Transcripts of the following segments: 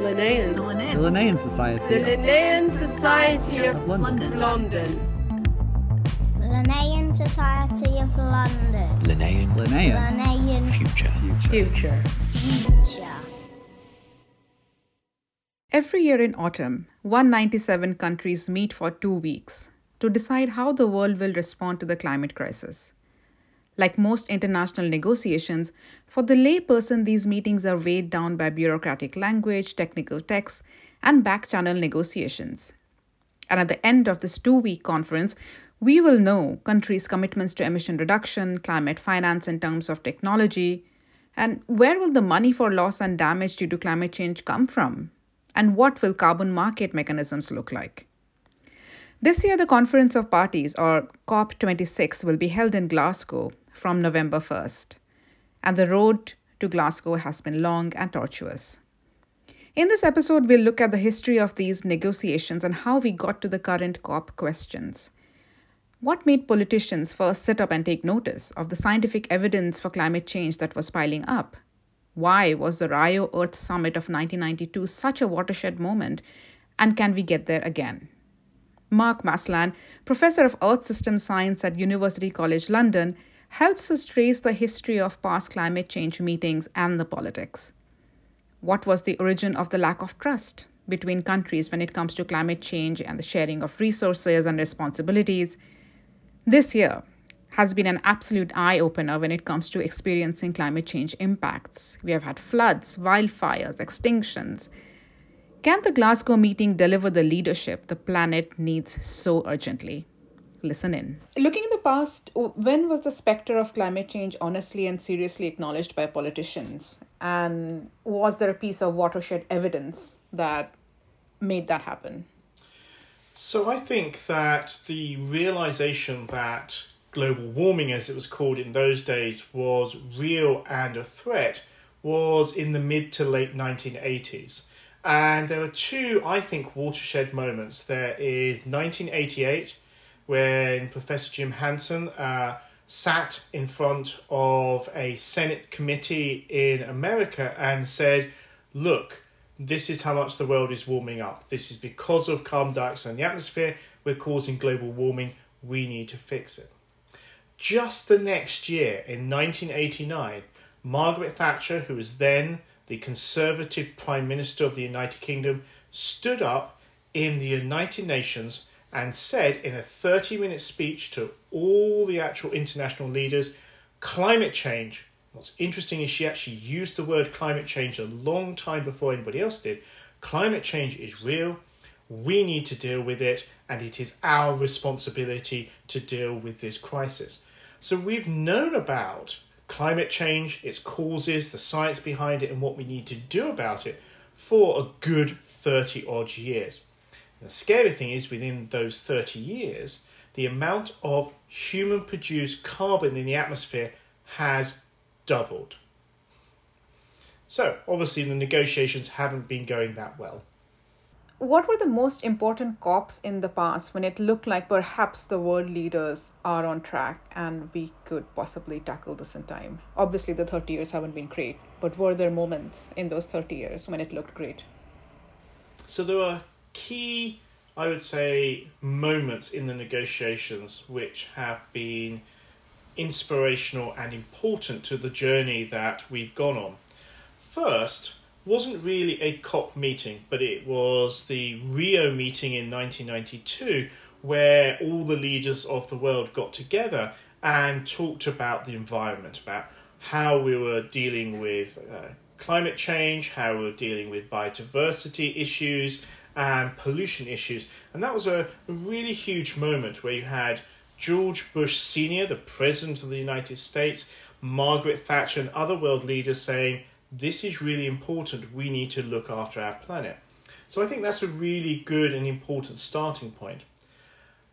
Linnaean. The The Linnaean. Linnaean Society The Linnaean Society of, of London. London. Linnaean Society of London. Linnaean Linnaean Linnaean Future. Future. Future. Future. Every year in autumn, 197 countries meet for two weeks to decide how the world will respond to the climate crisis. Like most international negotiations, for the layperson, these meetings are weighed down by bureaucratic language, technical texts, and back channel negotiations. And at the end of this two week conference, we will know countries' commitments to emission reduction, climate finance in terms of technology, and where will the money for loss and damage due to climate change come from? And what will carbon market mechanisms look like? This year, the Conference of Parties, or COP26, will be held in Glasgow from November 1st. And the road to Glasgow has been long and tortuous. In this episode, we'll look at the history of these negotiations and how we got to the current COP questions. What made politicians first sit up and take notice of the scientific evidence for climate change that was piling up? Why was the Rio Earth Summit of 1992 such a watershed moment? And can we get there again? Mark Maslin, professor of Earth System Science at University College London, helps us trace the history of past climate change meetings and the politics. What was the origin of the lack of trust between countries when it comes to climate change and the sharing of resources and responsibilities? This year has been an absolute eye opener when it comes to experiencing climate change impacts. We have had floods, wildfires, extinctions. Can the Glasgow meeting deliver the leadership the planet needs so urgently? Listen in. Looking in the past, when was the specter of climate change honestly and seriously acknowledged by politicians? And was there a piece of watershed evidence that made that happen? So I think that the realization that global warming, as it was called in those days, was real and a threat was in the mid to late 1980s. And there are two, I think, watershed moments. There is 1988, when Professor Jim Hansen uh, sat in front of a Senate committee in America and said, Look, this is how much the world is warming up. This is because of carbon dioxide in the atmosphere. We're causing global warming. We need to fix it. Just the next year, in 1989, Margaret Thatcher, who was then the Conservative Prime Minister of the United Kingdom, stood up in the United Nations and said in a 30 minute speech to all the actual international leaders climate change. What's interesting is she actually used the word climate change a long time before anybody else did. Climate change is real. We need to deal with it, and it is our responsibility to deal with this crisis. So, we've known about climate change, its causes, the science behind it, and what we need to do about it for a good 30 odd years. The scary thing is, within those 30 years, the amount of human produced carbon in the atmosphere has doubled. So, obviously, the negotiations haven't been going that well. What were the most important COPs in the past when it looked like perhaps the world leaders are on track and we could possibly tackle this in time? Obviously, the 30 years haven't been great, but were there moments in those 30 years when it looked great? So, there are key, I would say, moments in the negotiations which have been inspirational and important to the journey that we've gone on. First, wasn't really a COP meeting, but it was the Rio meeting in 1992 where all the leaders of the world got together and talked about the environment, about how we were dealing with uh, climate change, how we were dealing with biodiversity issues and pollution issues. And that was a really huge moment where you had George Bush Sr., the President of the United States, Margaret Thatcher, and other world leaders saying, This is really important. We need to look after our planet. So I think that's a really good and important starting point.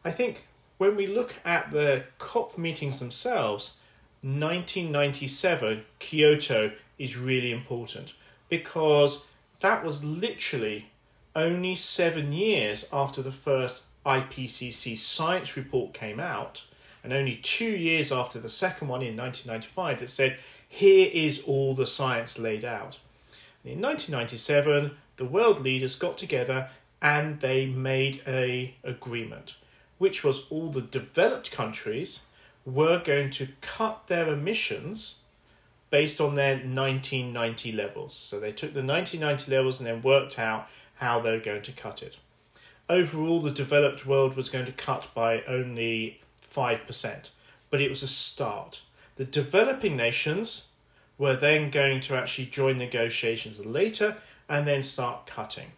I think when we look at the COP meetings themselves, 1997 Kyoto is really important because that was literally only seven years after the first IPCC science report came out, and only two years after the second one in 1995 that said, here is all the science laid out. And in 1997, the world leaders got together and they made a agreement, which was all the developed countries were going to cut their emissions based on their 1990 levels. So they took the 1990 levels and then worked out how they were going to cut it. Overall, the developed world was going to cut by only 5%, but it was a start. The developing nations were then going to actually join negotiations later and then start cutting.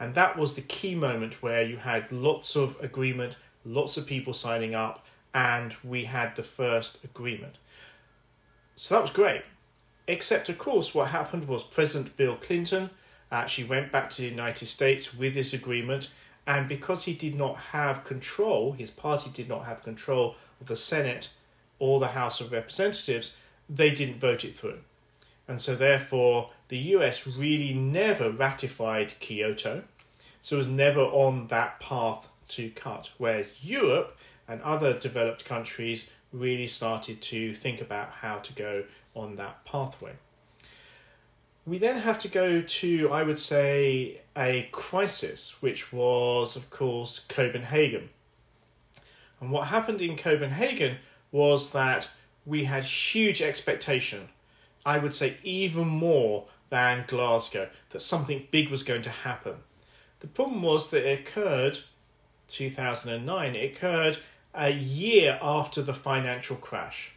And that was the key moment where you had lots of agreement, lots of people signing up, and we had the first agreement. So that was great. Except, of course, what happened was President Bill Clinton actually went back to the United States with this agreement, and because he did not have control, his party did not have control of the Senate or the House of Representatives, they didn't vote it through. And so, therefore, the US really never ratified Kyoto, so it was never on that path to cut. Whereas Europe and other developed countries really started to think about how to go on that pathway. We then have to go to, I would say, a crisis, which was, of course, Copenhagen. And what happened in Copenhagen was that we had huge expectation. I would say even more than Glasgow, that something big was going to happen. The problem was that it occurred 2009. It occurred a year after the financial crash.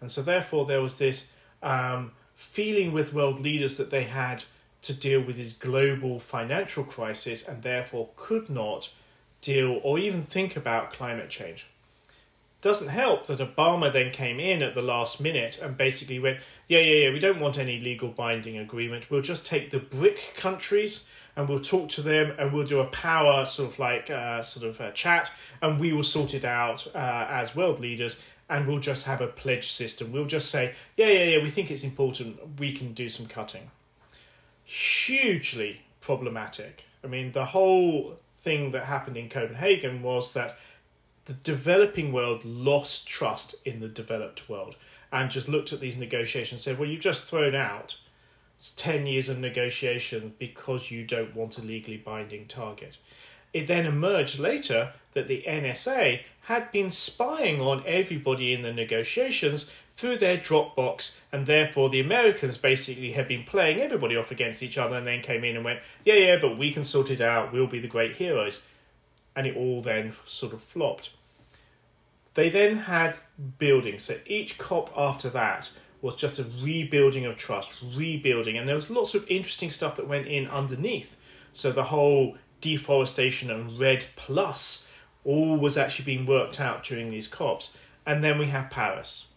And so, therefore, there was this um, feeling with world leaders that they had to deal with this global financial crisis and therefore could not deal or even think about climate change. Doesn't help that Obama then came in at the last minute and basically went, Yeah, yeah, yeah, we don't want any legal binding agreement. We'll just take the BRIC countries and we'll talk to them and we'll do a power sort of like uh, sort of a chat and we will sort it out uh, as world leaders and we'll just have a pledge system. We'll just say, yeah, yeah, yeah, we think it's important, we can do some cutting. Hugely problematic. I mean, the whole thing that happened in Copenhagen was that the developing world lost trust in the developed world and just looked at these negotiations and said, well, you've just thrown out 10 years of negotiation because you don't want a legally binding target. It then emerged later that the NSA had been spying on everybody in the negotiations through their Dropbox, and therefore the Americans basically had been playing everybody off against each other and then came in and went, Yeah, yeah, but we can sort it out, we'll be the great heroes. And it all then sort of flopped. They then had buildings, so each COP after that was just a rebuilding of trust, rebuilding, and there was lots of interesting stuff that went in underneath. So the whole deforestation and REDD plus all was actually being worked out during these COPs. And then we have Paris.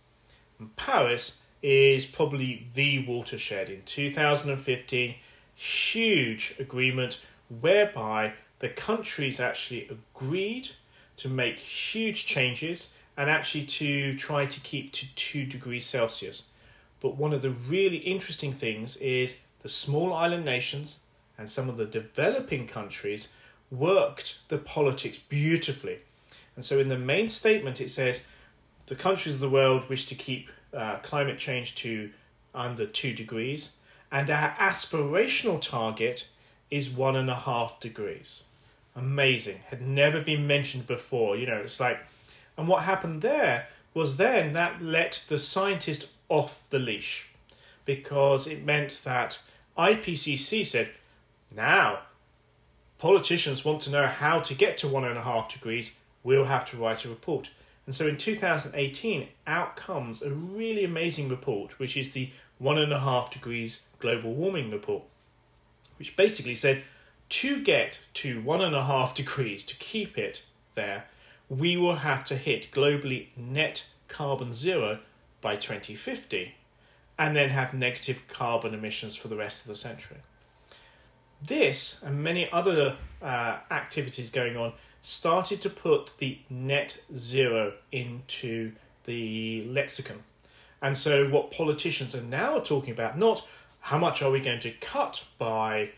And Paris is probably the watershed in 2015, huge agreement whereby the countries actually agreed to make huge changes and actually to try to keep to 2 degrees Celsius. But one of the really interesting things is the small island nations and some of the developing countries worked the politics beautifully. And so in the main statement, it says the countries of the world wish to keep uh, climate change to under two degrees, and our aspirational target is one and a half degrees. Amazing. Had never been mentioned before. You know, it's like, and what happened there was then that let the scientist off the leash because it meant that IPCC said, now politicians want to know how to get to one and a half degrees, we'll have to write a report. And so in 2018, out comes a really amazing report, which is the one and a half degrees global warming report, which basically said to get to one and a half degrees, to keep it there, we will have to hit globally net carbon zero by 2050 and then have negative carbon emissions for the rest of the century. This and many other uh, activities going on started to put the net zero into the lexicon. And so, what politicians are now talking about, not how much are we going to cut by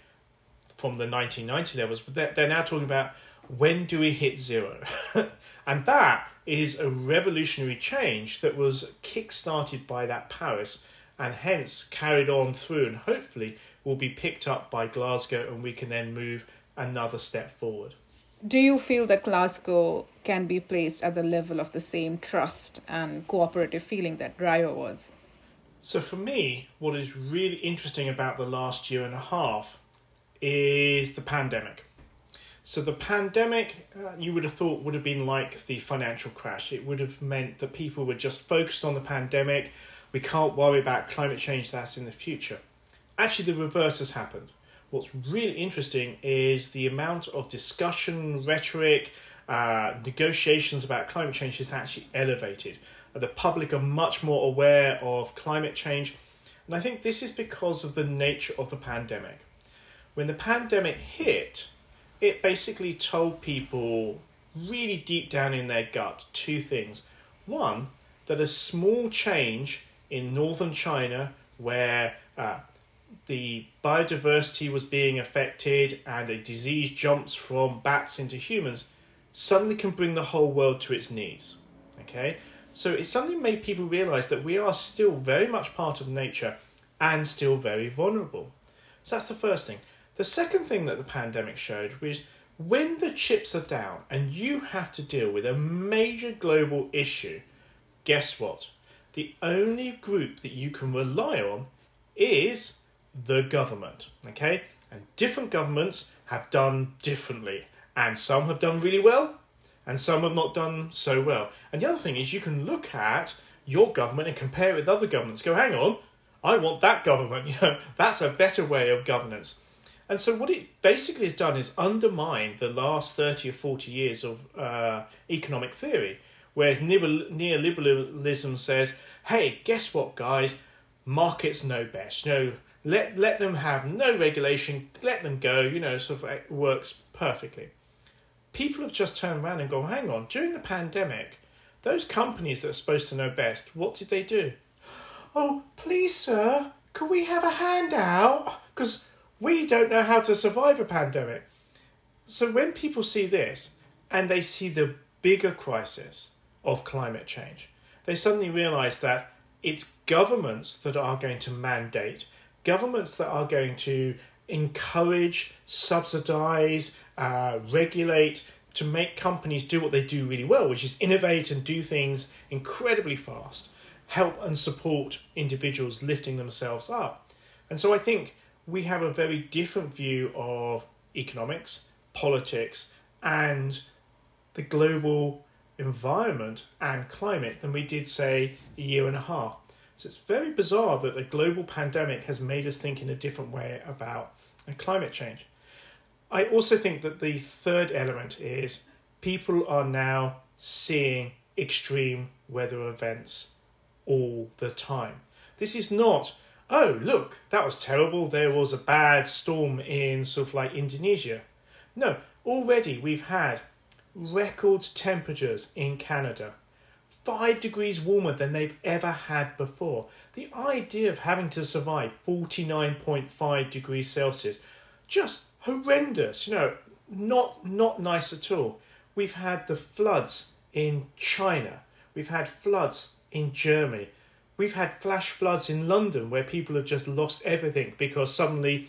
from the 1990 levels, but they're, they're now talking about when do we hit zero? and that is a revolutionary change that was kick started by that Paris and hence carried on through and hopefully will be picked up by Glasgow and we can then move another step forward. Do you feel that Glasgow can be placed at the level of the same trust and cooperative feeling that Rio was? So, for me, what is really interesting about the last year and a half is the pandemic. So, the pandemic, uh, you would have thought, would have been like the financial crash. It would have meant that people were just focused on the pandemic. We can't worry about climate change that's in the future. Actually, the reverse has happened. What's really interesting is the amount of discussion, rhetoric, uh, negotiations about climate change is actually elevated. The public are much more aware of climate change, and I think this is because of the nature of the pandemic. When the pandemic hit, it basically told people really deep down in their gut two things. One, that a small change in northern China, where uh, the biodiversity was being affected and a disease jumps from bats into humans, suddenly can bring the whole world to its knees. Okay? So it suddenly made people realize that we are still very much part of nature and still very vulnerable. So that's the first thing. The second thing that the pandemic showed was when the chips are down and you have to deal with a major global issue, guess what? The only group that you can rely on is the government. Okay? And different governments have done differently. And some have done really well, and some have not done so well. And the other thing is, you can look at your government and compare it with other governments. Go, hang on, I want that government. You know, that's a better way of governance. And so, what it basically has done is undermined the last 30 or 40 years of uh, economic theory, whereas neoliberalism says, hey, guess what, guys? Markets know best. You know, let, let them have no regulation, let them go, you know, sort of works perfectly. People have just turned around and gone, hang on, during the pandemic, those companies that are supposed to know best, what did they do? Oh, please, sir, can we have a handout? Because we don't know how to survive a pandemic. So when people see this and they see the bigger crisis of climate change, they suddenly realize that it's governments that are going to mandate, governments that are going to encourage, subsidize, uh, regulate to make companies do what they do really well, which is innovate and do things incredibly fast, help and support individuals lifting themselves up. And so I think we have a very different view of economics, politics, and the global environment and climate than we did, say, a year and a half. So it's very bizarre that a global pandemic has made us think in a different way about climate change. I also think that the third element is people are now seeing extreme weather events all the time. This is not oh, look, that was terrible. There was a bad storm in sort of like Indonesia. No, already we've had record temperatures in Canada, five degrees warmer than they've ever had before. The idea of having to survive 49.5 degrees Celsius, just horrendous, you know, not, not nice at all. We've had the floods in China, we've had floods in Germany. We've had flash floods in London where people have just lost everything because suddenly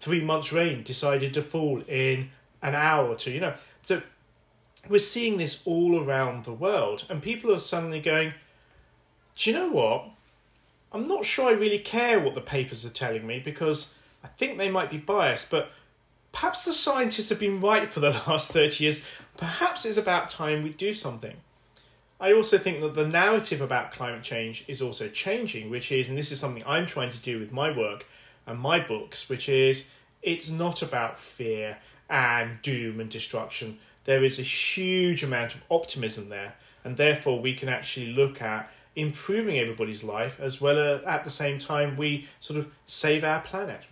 three months' rain decided to fall in an hour or two. You know, so we're seeing this all around the world, and people are suddenly going, "Do you know what? I'm not sure I really care what the papers are telling me because I think they might be biased, but." Perhaps the scientists have been right for the last 30 years. Perhaps it's about time we do something. I also think that the narrative about climate change is also changing, which is, and this is something I'm trying to do with my work and my books, which is it's not about fear and doom and destruction. There is a huge amount of optimism there, and therefore we can actually look at improving everybody's life as well as at the same time we sort of save our planet.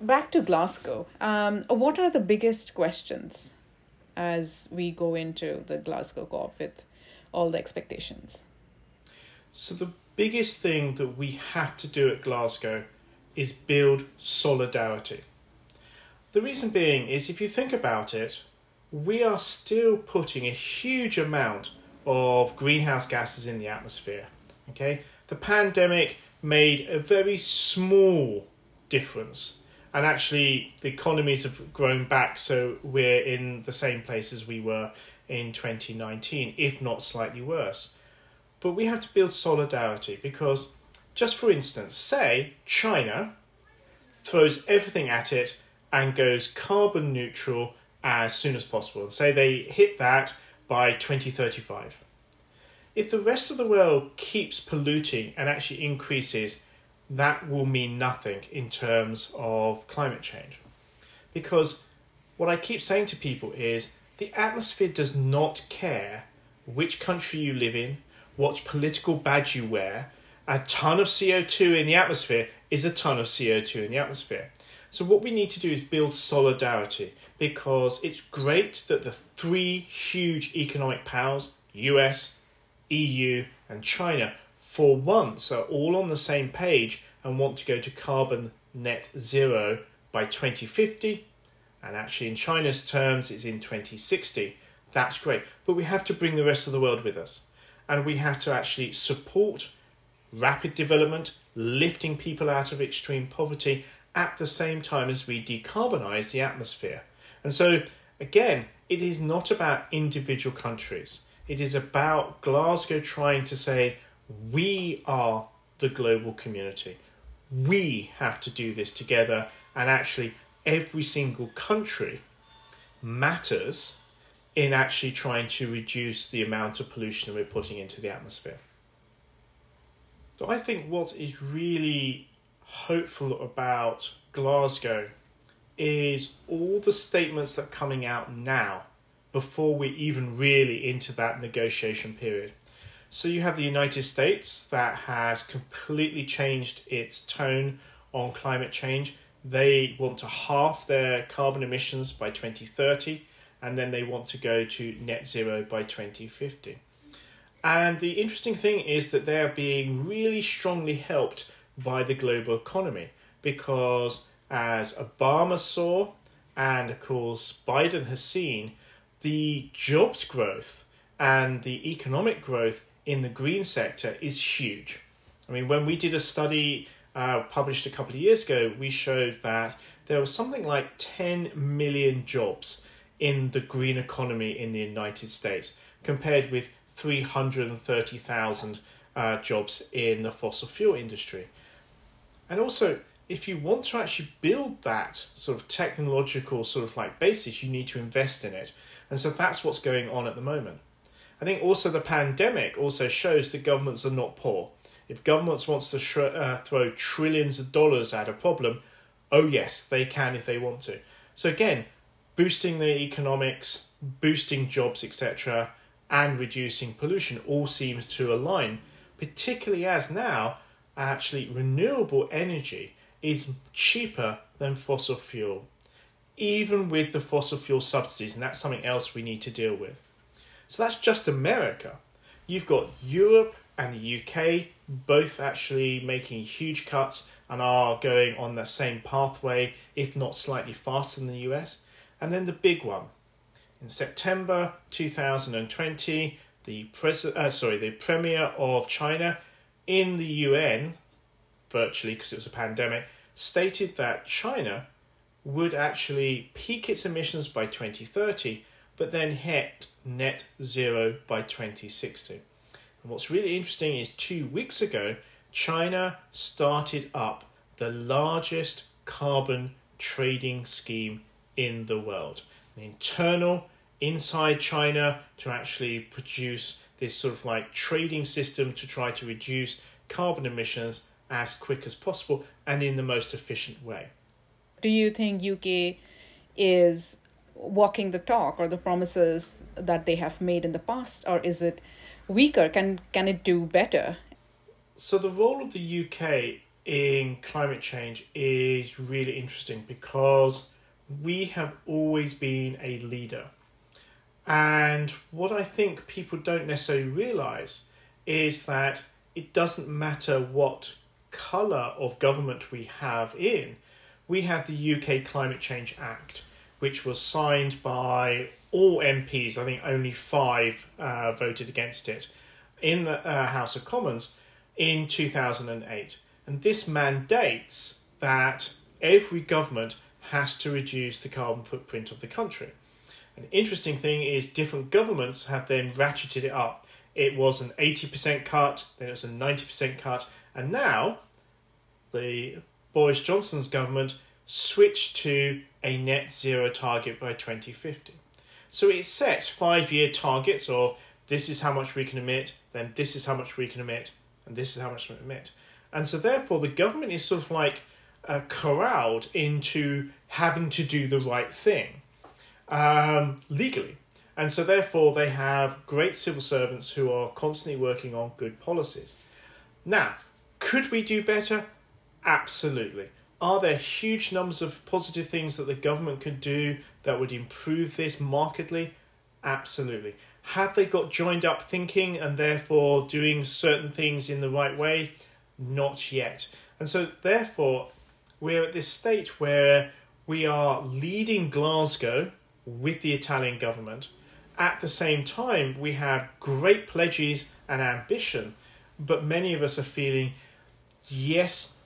Back to Glasgow. Um, what are the biggest questions as we go into the Glasgow COP with all the expectations? So, the biggest thing that we have to do at Glasgow is build solidarity. The reason being is if you think about it, we are still putting a huge amount of greenhouse gases in the atmosphere. Okay? The pandemic made a very small difference. And actually, the economies have grown back, so we're in the same place as we were in 2019, if not slightly worse. But we have to build solidarity because, just for instance, say China throws everything at it and goes carbon neutral as soon as possible, and say they hit that by 2035. If the rest of the world keeps polluting and actually increases, that will mean nothing in terms of climate change. Because what I keep saying to people is the atmosphere does not care which country you live in, what political badge you wear. A ton of CO2 in the atmosphere is a ton of CO2 in the atmosphere. So, what we need to do is build solidarity because it's great that the three huge economic powers, US, EU, and China, for once are all on the same page and want to go to carbon net zero by 2050. And actually, in China's terms, it's in 2060. That's great. But we have to bring the rest of the world with us. And we have to actually support rapid development, lifting people out of extreme poverty at the same time as we decarbonize the atmosphere. And so, again, it is not about individual countries. It is about Glasgow trying to say, we are the global community. We have to do this together, and actually, every single country matters in actually trying to reduce the amount of pollution we're putting into the atmosphere. So, I think what is really hopeful about Glasgow is all the statements that are coming out now before we even really into that negotiation period. So you have the United States that has completely changed its tone on climate change. They want to halve their carbon emissions by 2030 and then they want to go to net zero by 2050. And the interesting thing is that they are being really strongly helped by the global economy because, as Obama saw, and of course Biden has seen, the jobs growth and the economic growth in the green sector is huge. I mean, when we did a study uh, published a couple of years ago, we showed that there was something like 10 million jobs in the green economy in the United States, compared with 330,000 uh, jobs in the fossil fuel industry. And also, if you want to actually build that sort of technological sort of like basis, you need to invest in it. And so that's what's going on at the moment. I think also the pandemic also shows that governments are not poor. If governments wants to sh- uh, throw trillions of dollars at a problem, oh yes, they can if they want to. So again, boosting the economics, boosting jobs, etc., and reducing pollution all seems to align, particularly as now actually renewable energy is cheaper than fossil fuel even with the fossil fuel subsidies, and that's something else we need to deal with. So that's just America. You've got Europe and the UK both actually making huge cuts and are going on the same pathway, if not slightly faster than the US. And then the big one. In September 2020, the pres- uh, sorry, the premier of China in the UN, virtually because it was a pandemic, stated that China would actually peak its emissions by 2030, but then hit net zero by 2060. And what's really interesting is two weeks ago, China started up the largest carbon trading scheme in the world. An internal inside China to actually produce this sort of like trading system to try to reduce carbon emissions as quick as possible and in the most efficient way do you think UK is walking the talk or the promises that they have made in the past, or is it weaker? Can can it do better? So the role of the UK in climate change is really interesting because we have always been a leader. And what I think people don't necessarily realize is that it doesn't matter what color of government we have in, we had the UK Climate Change Act, which was signed by all MPs. I think only five uh, voted against it in the uh, House of Commons in 2008. And this mandates that every government has to reduce the carbon footprint of the country. An interesting thing is different governments have then ratcheted it up. It was an 80% cut, then it was a 90% cut, and now the Boris Johnson's government switched to a net zero target by 2050. So it sets five year targets of this is how much we can emit, then this is how much we can emit, and this is how much we can emit. And so therefore the government is sort of like uh, corralled into having to do the right thing um, legally. And so, therefore, they have great civil servants who are constantly working on good policies. Now, could we do better? Absolutely. Are there huge numbers of positive things that the government could do that would improve this markedly? Absolutely. Have they got joined up thinking and therefore doing certain things in the right way? Not yet. And so, therefore, we're at this state where we are leading Glasgow with the Italian government. At the same time, we have great pledges and ambition, but many of us are feeling, yes,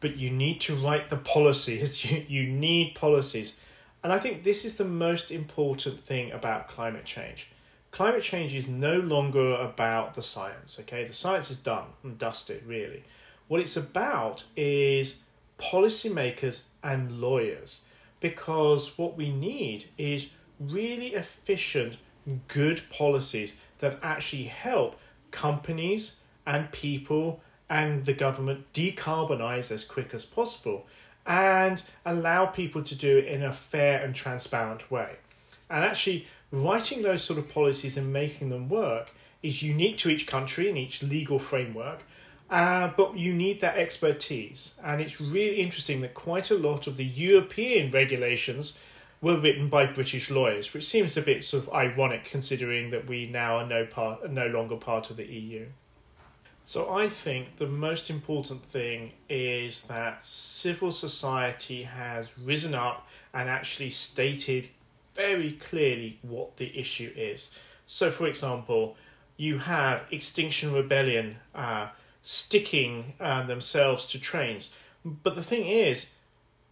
but you need to write the policies. You, you need policies. And I think this is the most important thing about climate change. Climate change is no longer about the science, okay? The science is done and dusted, really. What it's about is policymakers and lawyers because what we need is really efficient, good policies that actually help companies and people and the government decarbonize as quick as possible and allow people to do it in a fair and transparent way. And actually, writing those sort of policies and making them work is unique to each country and each legal framework. Uh, but you need that expertise. And it's really interesting that quite a lot of the European regulations were written by British lawyers, which seems a bit sort of ironic considering that we now are no part no longer part of the EU. So I think the most important thing is that civil society has risen up and actually stated very clearly what the issue is. So, for example, you have Extinction Rebellion uh, sticking uh, themselves to trains. But the thing is,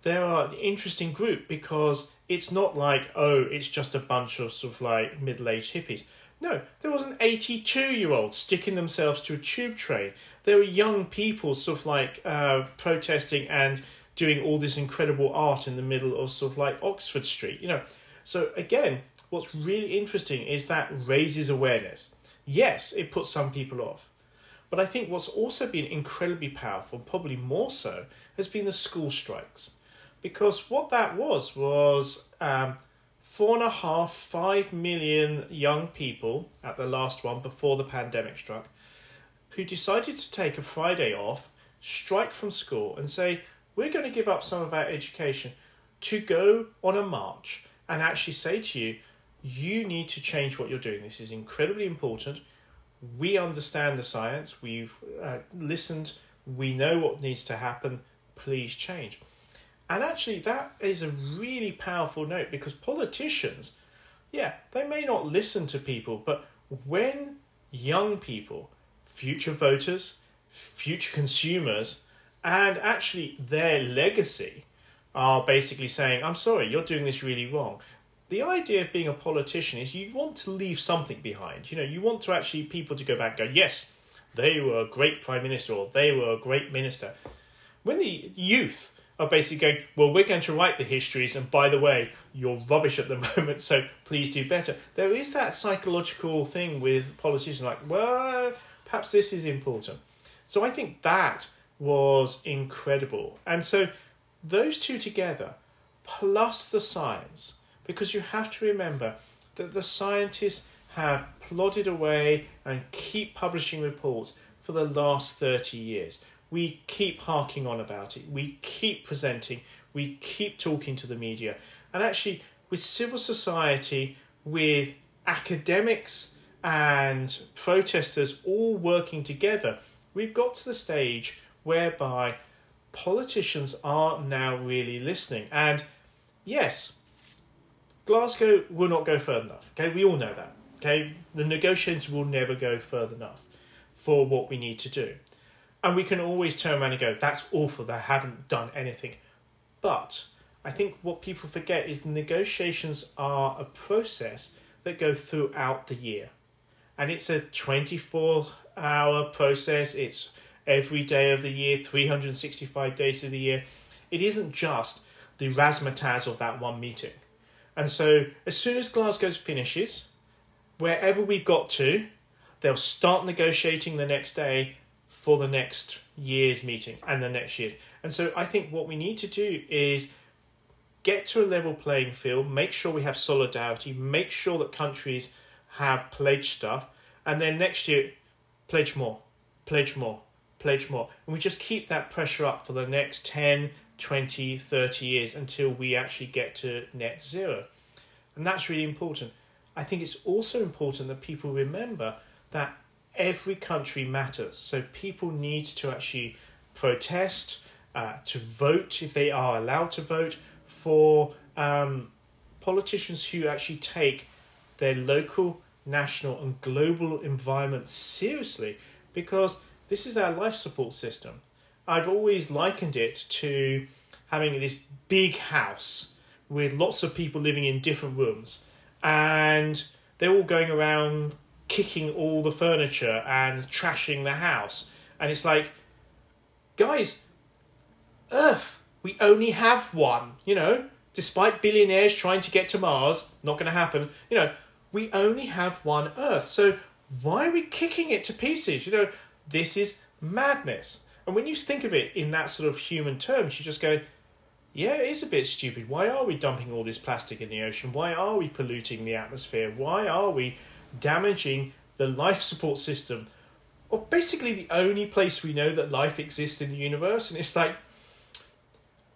they are an interesting group because it's not like, oh, it's just a bunch of sort of like middle aged hippies. No, there was an 82 year old sticking themselves to a tube train. There were young people sort of like uh, protesting and doing all this incredible art in the middle of sort of like Oxford Street, you know. So again, what's really interesting is that raises awareness. Yes, it puts some people off. But I think what's also been incredibly powerful, probably more so, has been the school strikes. Because what that was, was um, four and a half, five million young people at the last one before the pandemic struck who decided to take a Friday off, strike from school, and say, We're going to give up some of our education to go on a march and actually say to you, You need to change what you're doing. This is incredibly important we understand the science, we've uh, listened, we know what needs to happen, please change. And actually, that is a really powerful note because politicians, yeah, they may not listen to people, but when young people, future voters, future consumers, and actually their legacy are basically saying, I'm sorry, you're doing this really wrong the idea of being a politician is you want to leave something behind. You know, you want to actually people to go back and go, yes, they were a great prime minister or they were a great minister. When the youth are basically going, well, we're going to write the histories, and by the way, you're rubbish at the moment, so please do better. There is that psychological thing with politicians, like, well, perhaps this is important. So I think that was incredible. And so those two together, plus the science, because you have to remember that the scientists have plodded away and keep publishing reports for the last 30 years. We keep harking on about it, we keep presenting, we keep talking to the media. And actually, with civil society, with academics and protesters all working together, we've got to the stage whereby politicians are now really listening. And yes, Glasgow will not go further enough. Okay, we all know that. Okay, the negotiations will never go further enough for what we need to do. And we can always turn around and go, that's awful, they haven't done anything. But I think what people forget is the negotiations are a process that go throughout the year. And it's a 24 hour process, it's every day of the year, 365 days of the year. It isn't just the razzmatazz of that one meeting. And so, as soon as Glasgow finishes, wherever we got to, they'll start negotiating the next day for the next year's meeting and the next year. And so, I think what we need to do is get to a level playing field, make sure we have solidarity, make sure that countries have pledged stuff, and then next year, pledge more, pledge more, pledge more. And we just keep that pressure up for the next 10, 20, 30 years until we actually get to net zero. And that's really important. I think it's also important that people remember that every country matters. So people need to actually protest, uh, to vote if they are allowed to vote, for um, politicians who actually take their local, national, and global environment seriously because this is our life support system. I've always likened it to having this big house with lots of people living in different rooms and they're all going around kicking all the furniture and trashing the house. And it's like, guys, Earth, we only have one, you know, despite billionaires trying to get to Mars, not going to happen, you know, we only have one Earth. So why are we kicking it to pieces? You know, this is madness. And when you think of it in that sort of human terms, you just go, yeah, it is a bit stupid. Why are we dumping all this plastic in the ocean? Why are we polluting the atmosphere? Why are we damaging the life support system? Or basically the only place we know that life exists in the universe. And it's like,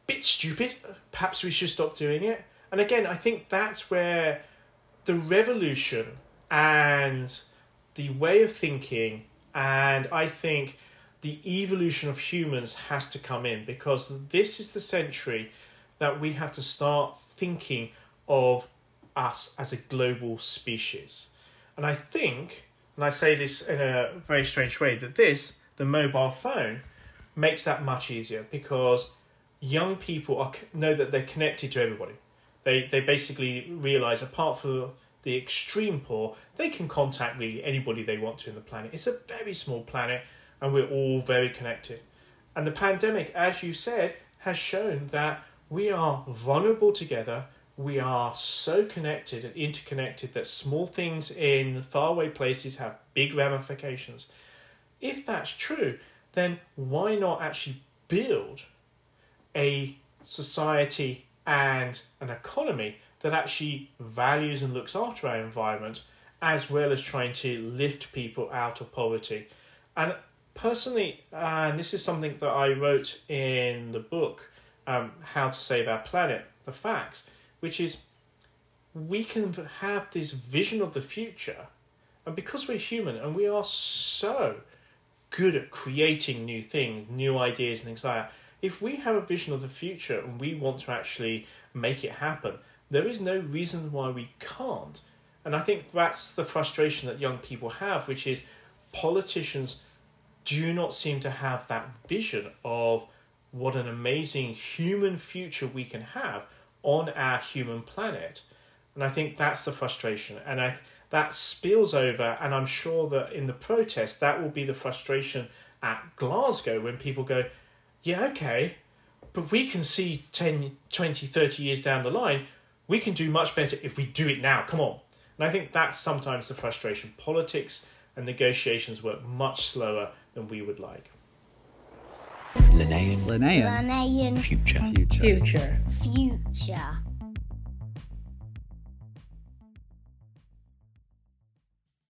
bit stupid. Perhaps we should stop doing it. And again, I think that's where the revolution and the way of thinking, and I think the evolution of humans has to come in because this is the century that we have to start thinking of us as a global species. And I think, and I say this in a very strange way, that this, the mobile phone, makes that much easier because young people are, know that they're connected to everybody. They, they basically realize, apart from the extreme poor, they can contact really anybody they want to in the planet. It's a very small planet and we're all very connected. And the pandemic, as you said, has shown that we are vulnerable together. We are so connected and interconnected that small things in faraway places have big ramifications. If that's true, then why not actually build a society and an economy that actually values and looks after our environment as well as trying to lift people out of poverty? And personally, uh, and this is something that I wrote in the book, um, How to Save Our Planet, the facts, which is we can have this vision of the future, and because we're human and we are so good at creating new things, new ideas, and things like that, if we have a vision of the future and we want to actually make it happen, there is no reason why we can't. And I think that's the frustration that young people have, which is politicians do not seem to have that vision of what an amazing human future we can have on our human planet. And I think that's the frustration. And I, that spills over, and I'm sure that in the protest, that will be the frustration at Glasgow when people go, yeah, okay, but we can see 10, 20, 30 years down the line, we can do much better if we do it now. Come on. And I think that's sometimes the frustration. Politics and negotiations work much slower than we would like. Linnaean Linnaean. Linnaean future. Future. Future. future.